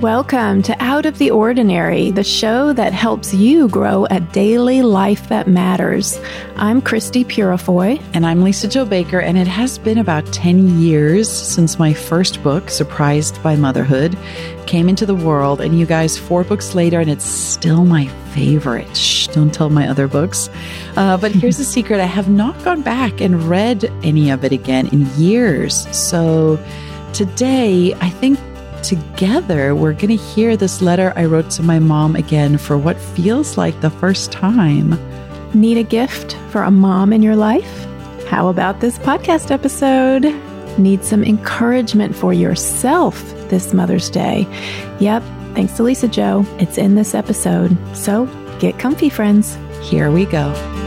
Welcome to Out of the Ordinary, the show that helps you grow a daily life that matters. I'm Christie Purifoy. And I'm Lisa Jo Baker, and it has been about 10 years since my first book, Surprised by Motherhood, came into the world. And you guys, four books later, and it's still my favorite. Shh, don't tell my other books. Uh, but here's the secret I have not gone back and read any of it again in years. So today, I think together, we're going to hear this letter I wrote to my mom again for what feels like the first time. Need a gift for a mom in your life? How about this podcast episode? Need some encouragement for yourself this Mother's Day? Yep, thanks to Lisa Jo, it's in this episode. So get comfy, friends. Here we go.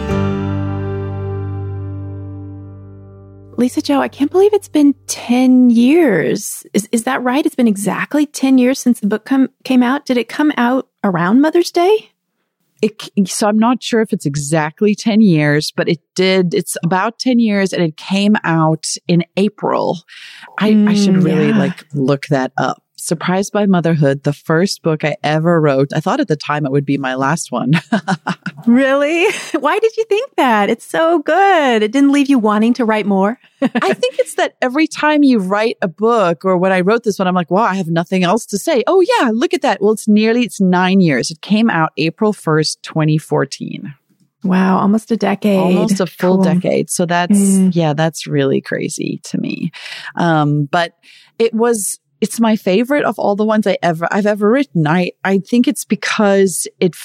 Lisa Jo, I can't believe it's been 10 years. Is, is that right? It's been exactly 10 years since the book come, came out. Did it come out around Mother's Day? It, so I'm not sure if it's exactly 10 years, but it did. It's about 10 years and it came out in April. I, mm, I should really yeah. like look that up. Surprised by Motherhood, the first book I ever wrote. I thought at the time it would be my last one. really? Why did you think that? It's so good. It didn't leave you wanting to write more. I think it's that every time you write a book or when I wrote this one, I'm like, wow, I have nothing else to say. Oh yeah, look at that. Well, it's nearly, it's nine years. It came out April 1st, 2014. Wow, almost a decade. Almost a full cool. decade. So that's, mm. yeah, that's really crazy to me. Um, but it was, it's my favorite of all the ones I ever I've ever written. I I think it's because it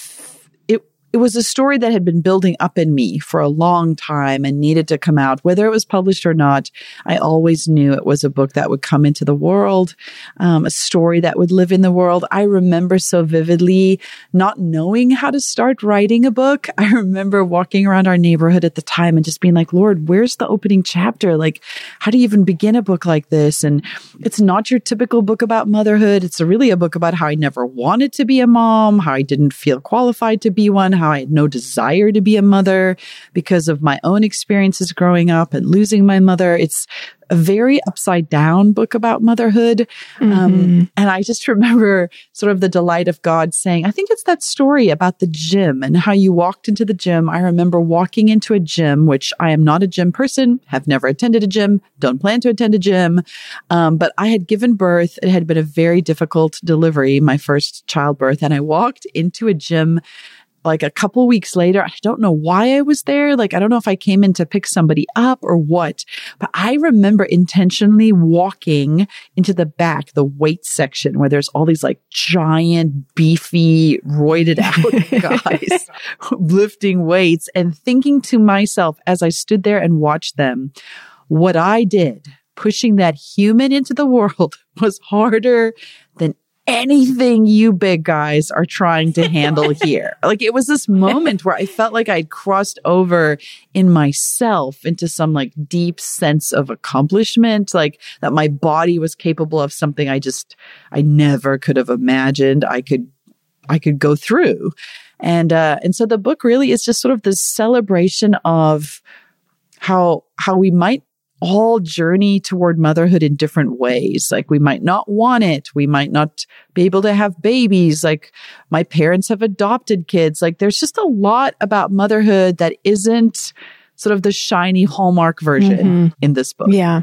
it was a story that had been building up in me for a long time and needed to come out. Whether it was published or not, I always knew it was a book that would come into the world, um, a story that would live in the world. I remember so vividly not knowing how to start writing a book. I remember walking around our neighborhood at the time and just being like, Lord, where's the opening chapter? Like, how do you even begin a book like this? And it's not your typical book about motherhood. It's really a book about how I never wanted to be a mom, how I didn't feel qualified to be one, how I had no desire to be a mother because of my own experiences growing up and losing my mother. It's a very upside down book about motherhood. Um, mm-hmm. Um, and I just remember sort of the delight of God saying, I think it's that story about the gym and how you walked into the gym. I remember walking into a gym, which I am not a gym person, have never attended a gym, don't plan to attend a gym. Um, but I had given birth. It had been a very difficult delivery, my first childbirth. And I walked into a gym like a couple weeks later. I don't know why I was there. Like, I don't know if I came in to pick somebody up or what, but I remember intentionally walking into the back, the weight section where there's all these like giant, beefy, roided out guys lifting weights and thinking to myself as I stood there and watched them, what I did pushing that human into the world was harder than anything you big guys are trying to handle here. like it was this moment where I felt like I'd crossed over in myself into some like deep sense of accomplishment, like that my body was capable of something I just, I never could have imagined I could, I could go through. And, uh, and so the book really is just sort of this celebration of how, how we might all journey toward motherhood in different ways. Like we might not want it. We might not be able to have babies. Like my parents have adopted kids. Like there's just a lot about motherhood that isn't sort of the shiny hallmark version mm-hmm. in this book. Yeah.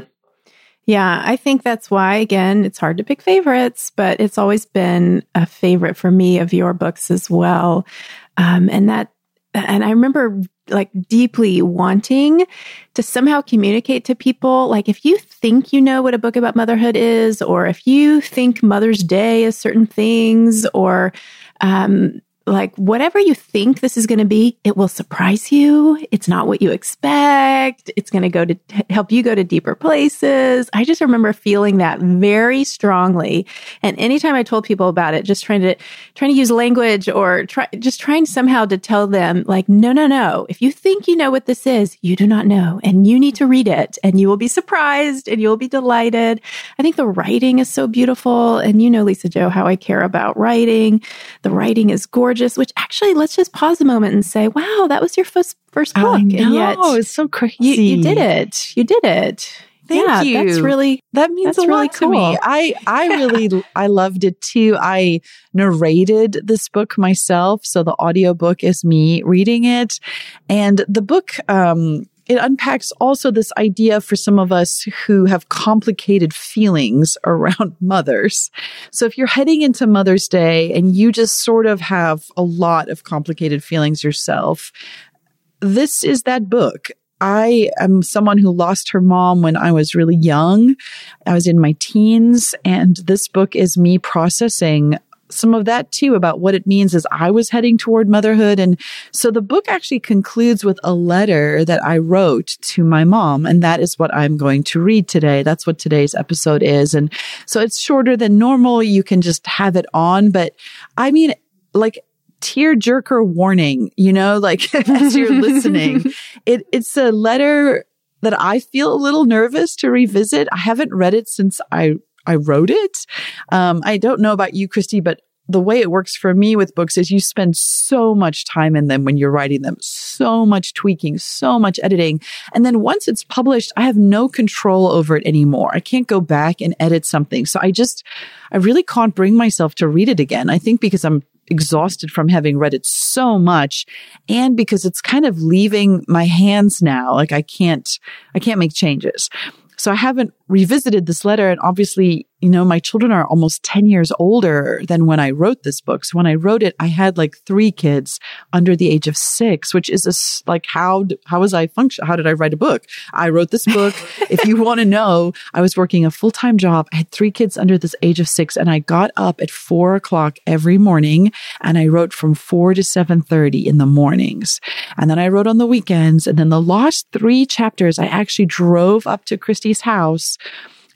Yeah, I think that's why, again, it's hard to pick favorites, but it's always been a favorite for me of your books as well. Um, and that, and I remember like deeply wanting to somehow communicate to people like if you think you know what a book about motherhood is or if you think mother's day is certain things or um, like whatever you think this is going to be, it will surprise you. It's not what you expect. It's going to go to help you go to deeper places. I just remember feeling that very strongly. And anytime I told people about it, just trying to, trying to use language or try, just trying somehow to tell them like, no, no, no. If you think you know what this is, you do not know and you need to read it and you will be surprised and you'll be delighted. I think the writing is so beautiful. And you know, Lisa-Jo, how I care about writing. The writing is gorgeous gorgeous, which actually, let's just pause a moment and say, wow, that was your first, first book. I know, and yet it's so crazy. You, you did it. You did it. Thank yeah, you. That's really that means a lot really to cool. me. I I really I loved it too. I narrated this book myself, so the audiobook is me reading it, and the book um it unpacks also this idea for some of us who have complicated feelings around mothers. So if you're heading into Mother's Day and you just sort of have a lot of complicated feelings yourself, this is that book. I am someone who lost her mom when I was really young. I was in my teens, and this book is me processing some of that too about what it means as I was heading toward motherhood. And so the book actually concludes with a letter that I wrote to my mom. And that is what I'm going to read today. That's what today's episode is. And so it's shorter than normal. You can just have it on. But I mean, like, tear jerker warning, you know, like as you're listening, it, it's a letter that I feel a little nervous to revisit. I haven't read it since I I wrote it. Um, I don't know about you, Christie, but the way it works for me with books is you spend so much time in them when you're writing them, so much tweaking, so much editing. And then once it's published, I have no control over it anymore. I can't go back and edit something. So I just, I really can't bring myself to read it again. I think because I'm exhausted from having read it so much and because it's kind of leaving my hands now. Like I can't, I can't make changes. So I haven't revisited this letter. And obviously, you know, my children are almost 10 years older than when I wrote this book. So when I wrote it, I had like three kids under the age of six, which is a, like, how, how was I function? How did I write a book? I wrote this book. if you want to know, I was working a full time job. I had three kids under this age of six and I got up at four o'clock every morning and I wrote from four to 7.30 in the mornings. And then I wrote on the weekends. And then the last three chapters, I actually drove up to Christie's house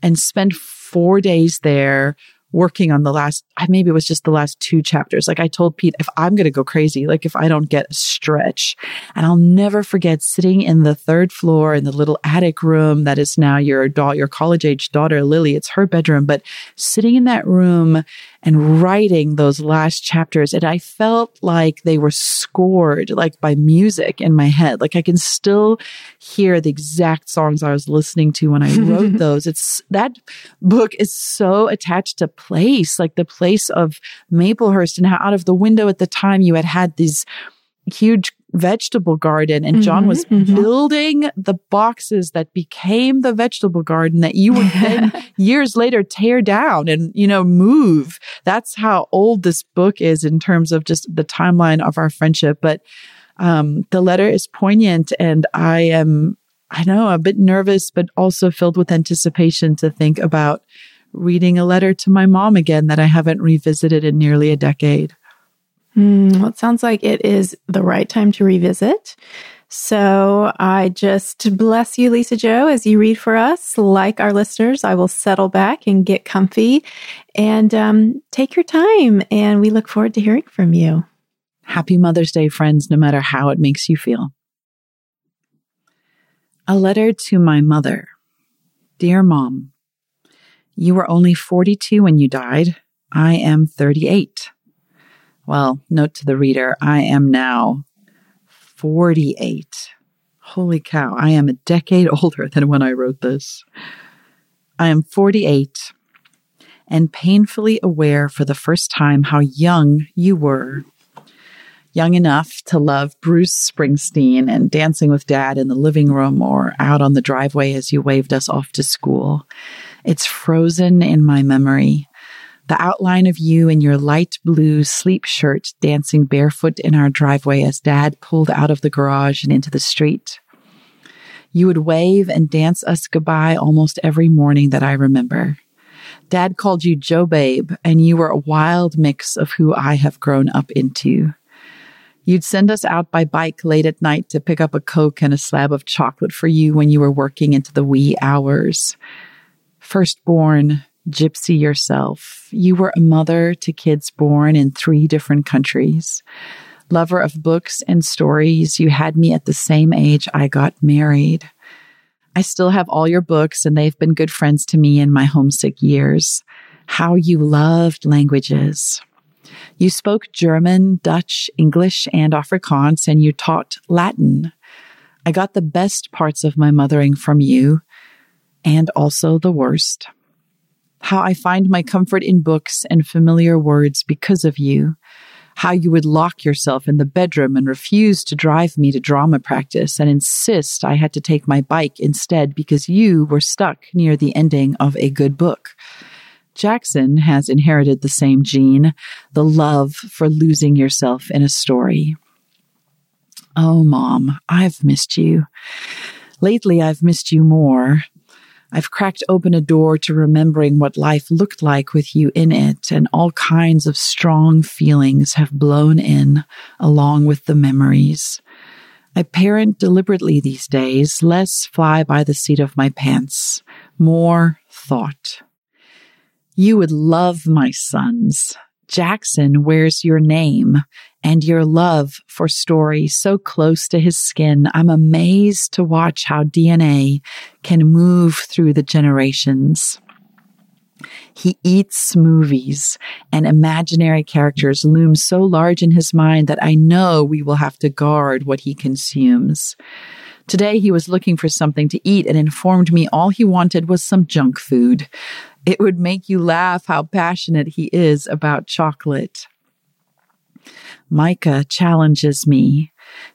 and spent four days there working on the last, maybe it was just the last two chapters. Like I told Pete, if I'm going to go crazy, like if I don't get a stretch, and I'll never forget sitting in the third floor in the little attic room that is now your daughter, your college age daughter, Lily. It's her bedroom, but sitting in that room and writing those last chapters. And I felt like they were scored like by music in my head. Like I can still hear the exact songs I was listening to when I wrote those. It's that book is so attached to place, like the place of Maplehurst and how out of the window at the time you had had these huge vegetable garden and John mm-hmm, was mm-hmm. building the boxes that became the vegetable garden that you would then years later tear down and, you know, move. That's how old this book is in terms of just the timeline of our friendship. But, um, the letter is poignant and I am, I know a bit nervous, but also filled with anticipation to think about reading a letter to my mom again that I haven't revisited in nearly a decade. Mm, well, it sounds like it is the right time to revisit. So I just bless you, Lisa-Jo, as you read for us. Like our listeners, I will settle back and get comfy and um, take your time. And we look forward to hearing from you. Happy Mother's Day, friends, no matter how it makes you feel. A letter to my mother. Dear Mom, you were only 42 when you died. I am 38. Well, note to the reader, I am now 48. Holy cow, I am a decade older than when I wrote this. I am 48 and painfully aware for the first time how young you were. Young enough to love Bruce Springsteen and dancing with dad in the living room or out on the driveway as you waved us off to school. It's frozen in my memory the outline of you in your light blue sleep shirt dancing barefoot in our driveway as dad pulled out of the garage and into the street. You would wave and dance us goodbye almost every morning that I remember. Dad called you Joe Babe, and you were a wild mix of who I have grown up into. You'd send us out by bike late at night to pick up a Coke and a slab of chocolate for you when you were working into the wee hours. Firstborn, gypsy yourself. You were a mother to kids born in three different countries. Lover of books and stories, you had me at the same age I got married. I still have all your books, and they've been good friends to me in my homesick years. How you loved languages. You spoke German, Dutch, English, and Afrikaans, and you taught Latin. I got the best parts of my mothering from you and also the worst. How I find my comfort in books and familiar words because of you. How you would lock yourself in the bedroom and refuse to drive me to drama practice and insist I had to take my bike instead because you were stuck near the ending of a good book. Jackson has inherited the same gene, the love for losing yourself in a story. Oh, mom, I've missed you. Lately, I've missed you more. I've cracked open a door to remembering what life looked like with you in it, and all kinds of strong feelings have blown in along with the memories. I parent deliberately these days, less fly by the seat of my pants, more thought. You would love my sons. Jackson wears your name and your love for story so close to his skin. I'm amazed to watch how DNA can move through the generations. He eats movies and imaginary characters loom so large in his mind that I know we will have to guard what he consumes. Today he was looking for something to eat and informed me all he wanted was some junk food. It would make you laugh how passionate he is about chocolate. Micah challenges me.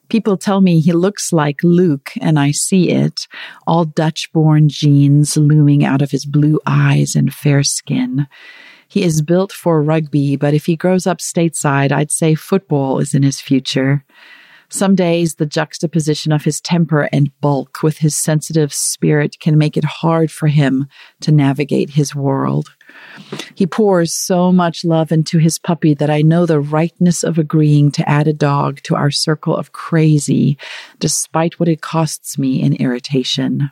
People tell me he looks like Luke, and I see it, all Dutch born genes looming out of his blue eyes and fair skin. He is built for rugby, but if he grows up stateside, I'd say football is in his future. Some days, the juxtaposition of his temper and bulk with his sensitive spirit can make it hard for him to navigate his world. He pours so much love into his puppy that I know the rightness of agreeing to add a dog to our circle of crazy, despite what it costs me in irritation.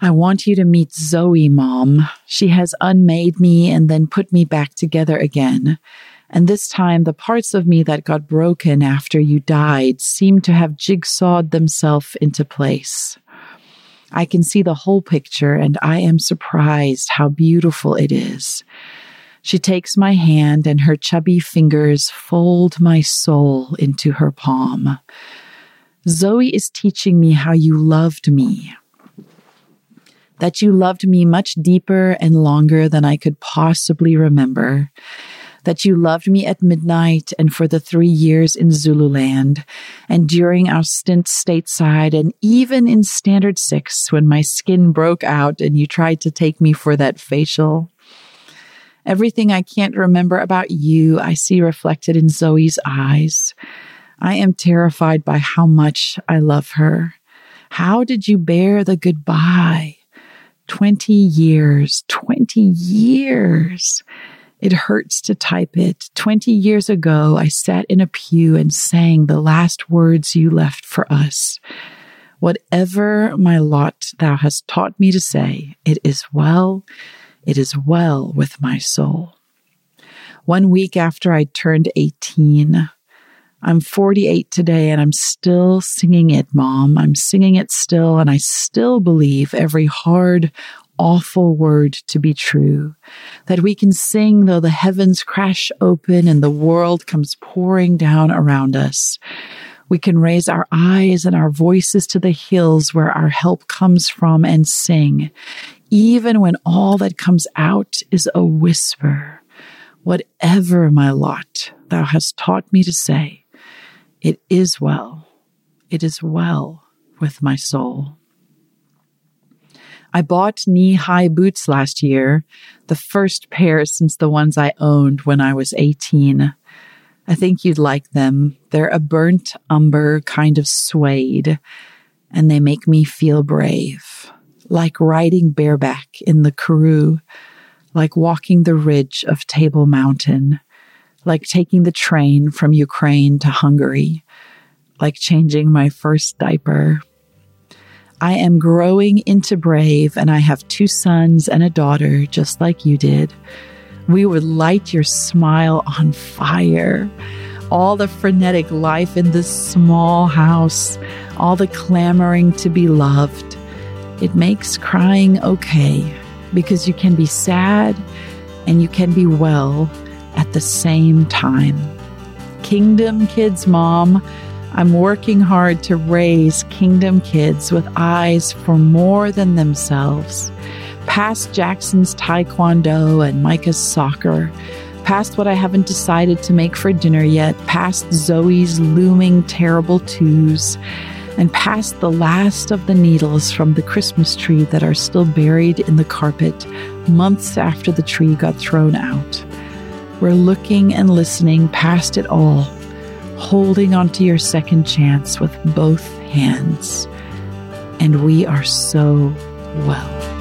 I want you to meet Zoe, Mom. She has unmade me and then put me back together again. And this time, the parts of me that got broken after you died seem to have jigsawed themselves into place. I can see the whole picture, and I am surprised how beautiful it is. She takes my hand, and her chubby fingers fold my soul into her palm. Zoe is teaching me how you loved me. That you loved me much deeper and longer than I could possibly remember that you loved me at midnight and for the three years in Zululand, and during our stint stateside, and even in Standard Six when my skin broke out and you tried to take me for that facial. Everything I can't remember about you, I see reflected in Zoe's eyes. I am terrified by how much I love her. How did you bear the goodbye? 20 years, 20 years. It hurts to type it. 20 years ago, I sat in a pew and sang the last words you left for us. Whatever my lot thou hast taught me to say, it is well, it is well with my soul. One week after I turned 18, I'm 48 today and I'm still singing it, mom. I'm singing it still, and I still believe every hard, awful word to be true, that we can sing though the heavens crash open and the world comes pouring down around us. We can raise our eyes and our voices to the hills where our help comes from and sing, even when all that comes out is a whisper. Whatever my lot thou hast taught me to say, it is well, it is well with my soul. I bought knee high boots last year, the first pair since the ones I owned when I was 18. I think you'd like them. They're a burnt umber kind of suede, and they make me feel brave, like riding bareback in the Karoo, like walking the ridge of Table Mountain, like taking the train from Ukraine to Hungary, like changing my first diaper I am growing into brave, and I have two sons and a daughter, just like you did. We would light your smile on fire. All the frenetic life in this small house, all the clamoring to be loved. It makes crying okay because you can be sad and you can be well at the same time. Kingdom Kids Mom, I'm working hard to raise kingdom kids with eyes for more than themselves. Past Jackson's taekwondo and Micah's soccer, past what I haven't decided to make for dinner yet, past Zoe's looming terrible twos, and past the last of the needles from the Christmas tree that are still buried in the carpet months after the tree got thrown out. We're looking and listening past it all, holding onto your second chance with both hands. And we are so well.